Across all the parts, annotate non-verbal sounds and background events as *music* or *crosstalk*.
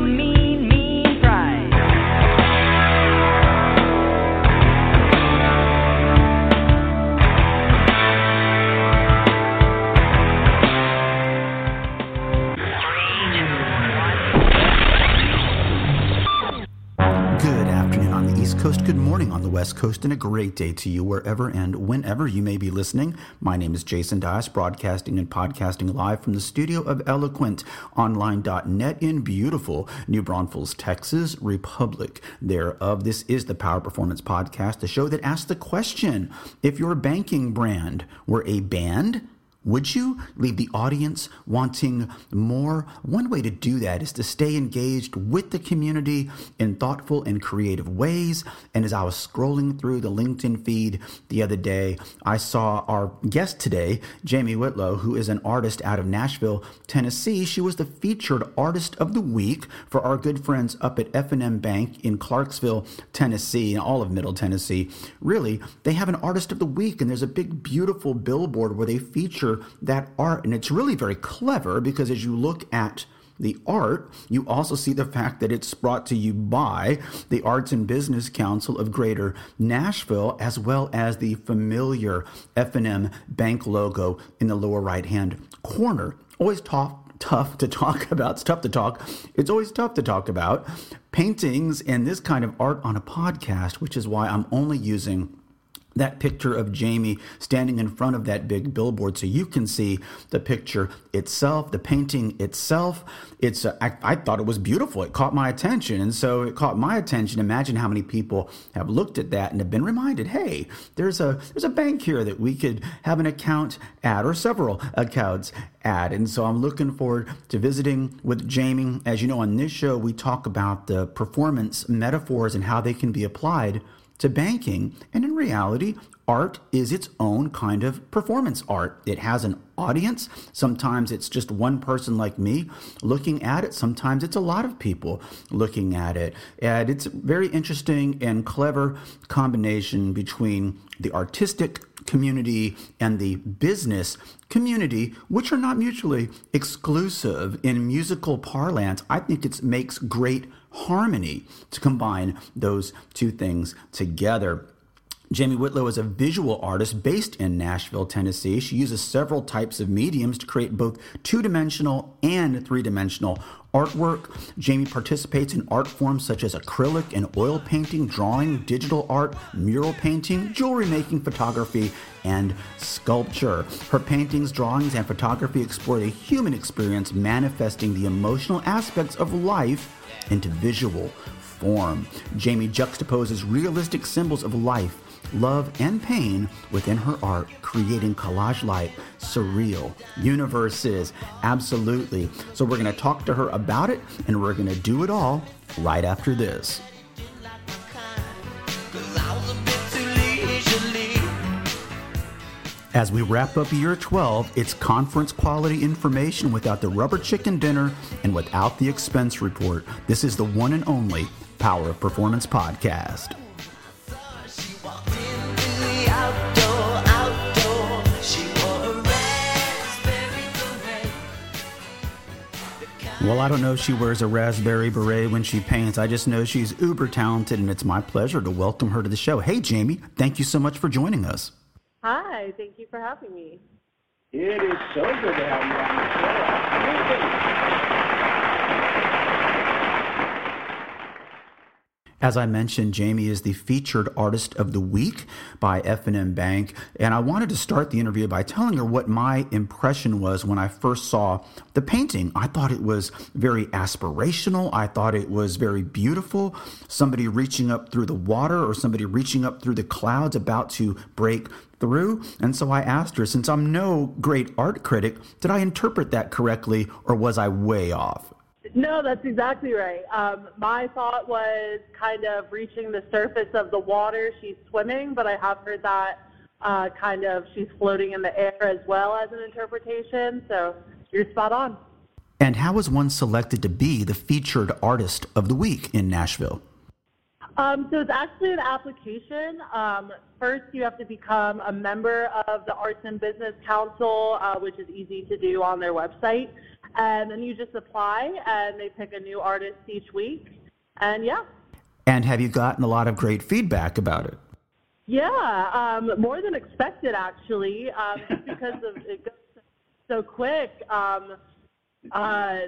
mean, East Coast, good morning on the West Coast, and a great day to you wherever and whenever you may be listening. My name is Jason Dyas, broadcasting and podcasting live from the studio of eloquentonline.net in beautiful New Braunfels, Texas, Republic thereof. This is the Power Performance Podcast, the show that asks the question if your banking brand were a band, would you leave the audience wanting more? One way to do that is to stay engaged with the community in thoughtful and creative ways. And as I was scrolling through the LinkedIn feed the other day, I saw our guest today, Jamie Whitlow, who is an artist out of Nashville, Tennessee. She was the featured artist of the week for our good friends up at F&M Bank in Clarksville, Tennessee, and all of Middle Tennessee. Really, they have an artist of the week, and there's a big, beautiful billboard where they feature that art. And it's really very clever because as you look at the art, you also see the fact that it's brought to you by the Arts and Business Council of Greater Nashville, as well as the familiar F&M Bank logo in the lower right-hand corner. Always tough, tough to talk *laughs* about. It's tough to talk. It's always tough to talk about paintings and this kind of art on a podcast, which is why I'm only using that picture of Jamie standing in front of that big billboard so you can see the picture itself, the painting itself. It's a, I, I thought it was beautiful. It caught my attention. And so it caught my attention. Imagine how many people have looked at that and have been reminded, hey, there's a there's a bank here that we could have an account at or several accounts at. And so I'm looking forward to visiting with Jamie. As you know, on this show, we talk about the performance metaphors and how they can be applied to banking. And in reality, art is its own kind of performance art. It has an audience. Sometimes it's just one person like me looking at it. Sometimes it's a lot of people looking at it. And it's a very interesting and clever combination between the artistic community and the business community, which are not mutually exclusive in musical parlance. I think it makes great harmony to combine those two things together. Jamie Whitlow is a visual artist based in Nashville, Tennessee. She uses several types of mediums to create both two dimensional and three dimensional artwork. Jamie participates in art forms such as acrylic and oil painting, drawing, digital art, mural painting, jewelry making, photography, and sculpture. Her paintings, drawings, and photography explore the human experience, manifesting the emotional aspects of life into visual form. Jamie juxtaposes realistic symbols of life, love, and pain within her art, creating collage like surreal universes. Absolutely. So, we're going to talk to her about it, and we're going to do it all right after this. As we wrap up year 12, it's conference quality information without the rubber chicken dinner and without the expense report. This is the one and only Power of Performance podcast. Well, I don't know if she wears a raspberry beret when she paints. I just know she's uber talented, and it's my pleasure to welcome her to the show. Hey, Jamie, thank you so much for joining us. Hi, thank you for having me. It is so good to have you on the show. As I mentioned, Jamie is the featured artist of the week by F&M Bank, and I wanted to start the interview by telling her what my impression was when I first saw the painting. I thought it was very aspirational. I thought it was very beautiful. Somebody reaching up through the water or somebody reaching up through the clouds about to break through. And so I asked her, since I'm no great art critic, did I interpret that correctly or was I way off? No, that's exactly right. Um, my thought was kind of reaching the surface of the water. She's swimming, but I have heard that uh, kind of she's floating in the air as well as an interpretation. So you're spot on. And how was one selected to be the featured artist of the week in Nashville? Um, so it's actually an application. Um, first, you have to become a member of the Arts and Business Council, uh, which is easy to do on their website. And then you just apply, and they pick a new artist each week, and yeah. And have you gotten a lot of great feedback about it? Yeah, um, more than expected actually, um, because of it goes so quick. Um, uh,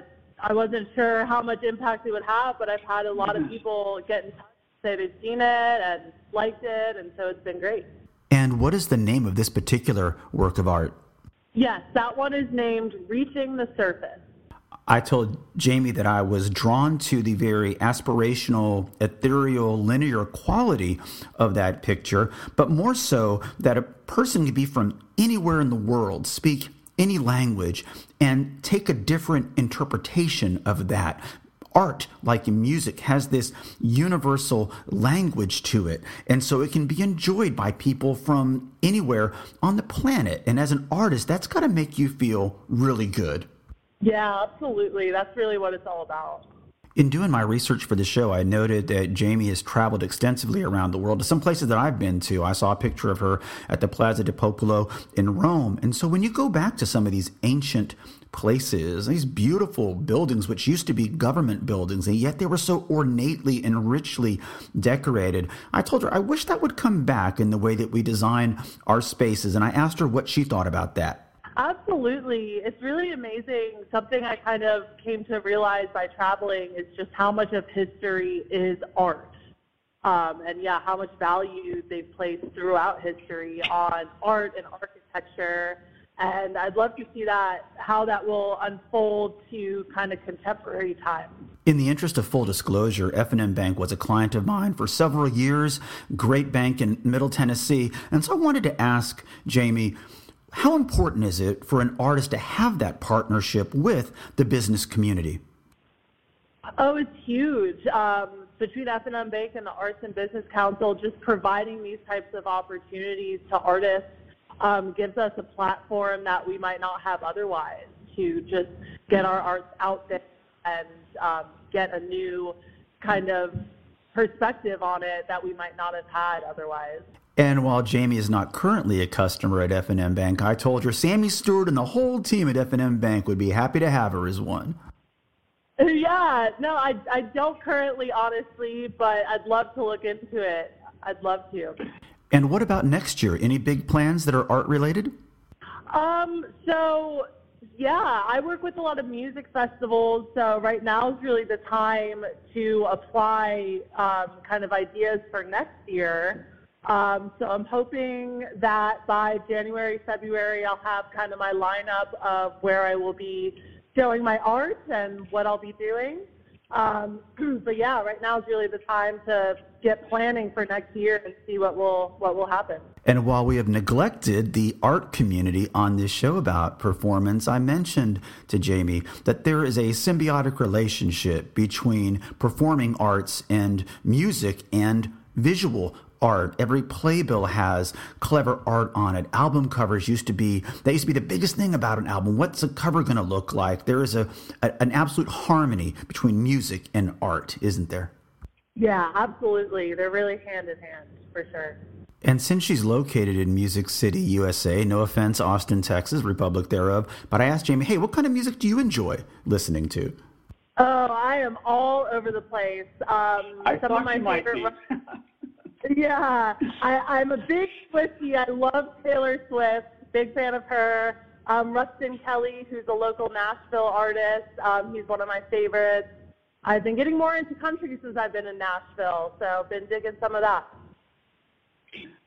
I wasn't sure how much impact it would have, but I've had a lot of people get in touch, say they've seen it and liked it, and so it's been great. And what is the name of this particular work of art? Yes, that one is named Reaching the Surface. I told Jamie that I was drawn to the very aspirational, ethereal, linear quality of that picture, but more so that a person could be from anywhere in the world, speak any language, and take a different interpretation of that. Art, like music, has this universal language to it. And so it can be enjoyed by people from anywhere on the planet. And as an artist, that's got to make you feel really good. Yeah, absolutely. That's really what it's all about. In doing my research for the show, I noted that Jamie has traveled extensively around the world to some places that I've been to. I saw a picture of her at the Plaza de Popolo in Rome. And so when you go back to some of these ancient places, these beautiful buildings, which used to be government buildings, and yet they were so ornately and richly decorated, I told her I wish that would come back in the way that we design our spaces. And I asked her what she thought about that. Absolutely. It's really amazing. Something I kind of came to realize by traveling is just how much of history is art. Um, and yeah, how much value they've placed throughout history on art and architecture. And I'd love to see that, how that will unfold to kind of contemporary times. In the interest of full disclosure, F&M Bank was a client of mine for several years, great bank in Middle Tennessee. And so I wanted to ask Jamie, how important is it for an artist to have that partnership with the business community? Oh, it's huge. Um, between F&M Bank and the Arts and Business Council, just providing these types of opportunities to artists um, gives us a platform that we might not have otherwise to just get our arts out there and um, get a new kind of perspective on it that we might not have had otherwise. And while Jamie is not currently a customer at F&M Bank, I told her Sammy Stewart and the whole team at F&M Bank would be happy to have her as one. *laughs* Yeah, no, I, I don't currently, honestly, but I'd love to look into it. I'd love to. And what about next year? Any big plans that are art related? Um, so yeah, I work with a lot of music festivals, so right now is really the time to apply um, kind of ideas for next year. Um, so I'm hoping that by January, February, I'll have kind of my lineup of where I will be showing my art and what I'll be doing. Um, *clears throat* but yeah, right now is really the time to get planning for next year and see what will what will happen. And while we have neglected the art community on this show about performance, I mentioned to Jamie that there is a symbiotic relationship between performing arts and music and visual art. Every playbill has clever art on it. Album covers used to be that used to be the biggest thing about an album. What's a cover going to look like? There is a, a, an absolute harmony between music and art, isn't there? Yeah, absolutely. They're really hand in hand for sure. And since she's located in Music City, USA, no offense, Austin, Texas, Republic thereof, but I asked Jamie, hey, what kind of music do you enjoy listening to? Oh, I am all over the place. Um, I some of my you might favorite. *laughs* Yeah, I, I'm a big Swiftie. I love Taylor Swift. Big fan of her. Um, Ruston Kelly, who's a local Nashville artist. Um, he's one of my favorites. I've been getting more into country since I've been in Nashville, so been digging some of that.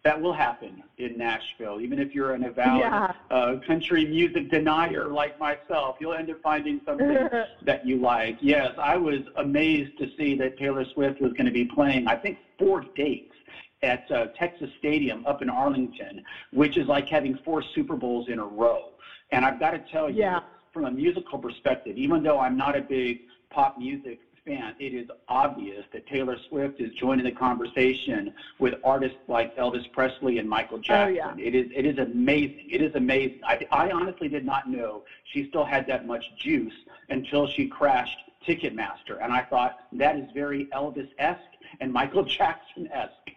That will happen in Nashville. Even if you're an avowed Yeah. uh, country music denier like myself, you'll end up finding something *laughs* that you like. Yes, I was amazed to see that Taylor Swift was going to be playing, I think, four dates at uh, Texas Stadium up in Arlington, which is like having four Super Bowls in a row. And I've got to tell you, Yeah. from a musical perspective, even though I'm not a big pop music fan, it is obvious that Taylor Swift is joining the conversation with artists like Elvis Presley and Michael Jackson. Oh, yeah. It is it is amazing. It is amazing. I, I honestly did not know she still had that much juice until she crashed Ticketmaster, and I thought that is very Elvis-esque and Michael *laughs* Jackson-esque.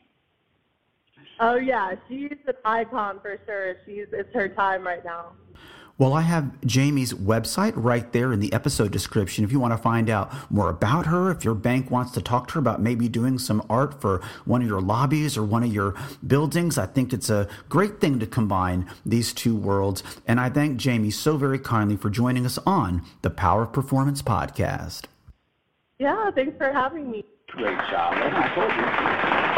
Oh yeah, she's an icon for sure. She's it's her time right now. Well, I have Jamie's website right there in the episode description. If you want to find out more about her, if your bank wants to talk to her about maybe doing some art for one of your lobbies or one of your buildings, I think it's a great thing to combine these two worlds. And I thank Jamie so very kindly for joining us on the Power of Performance podcast. Yeah, thanks for having me. Great job. And I told you.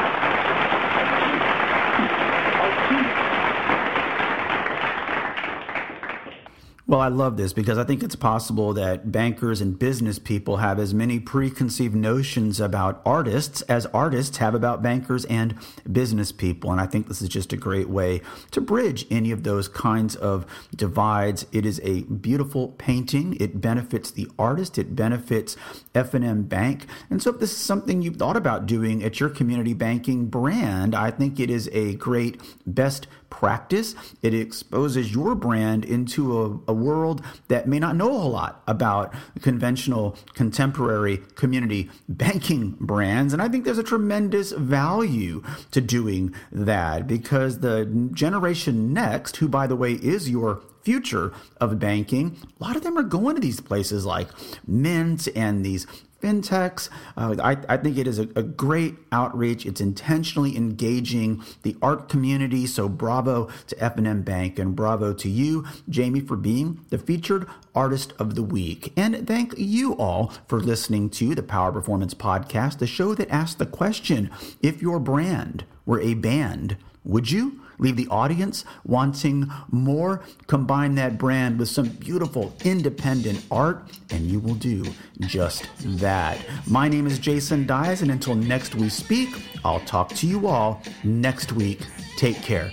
Well, I love this because I think it's possible that bankers and business people have as many preconceived notions about artists as artists have about bankers and business people. And I think this is just a great way to bridge any of those kinds of divides. It is a beautiful painting. It benefits the artist. It benefits F&M Bank. And so if this is something you've thought about doing at your community banking brand, I think it is a great best practice. It exposes your brand into a, a world that may not know a whole lot about conventional contemporary community banking brands. And I think there's a tremendous value to doing that because the generation next, who, by the way, is your future of banking, a lot of them are going to these places like Mint and these fintechs. Uh, I, I, think it is a, a, great outreach. It's intentionally engaging the art community. So bravo to F&M Bank and bravo to you, Jamie, for being the featured artist of the week. And thank you all for listening to the Power Performance Podcast, the show that asks the question, if your brand were a band, would you? Leave the audience wanting more. Combine that brand with some beautiful independent art, and you will do just that. My name is Jason Dyas, and until next we speak, I'll talk to you all next week. Take care.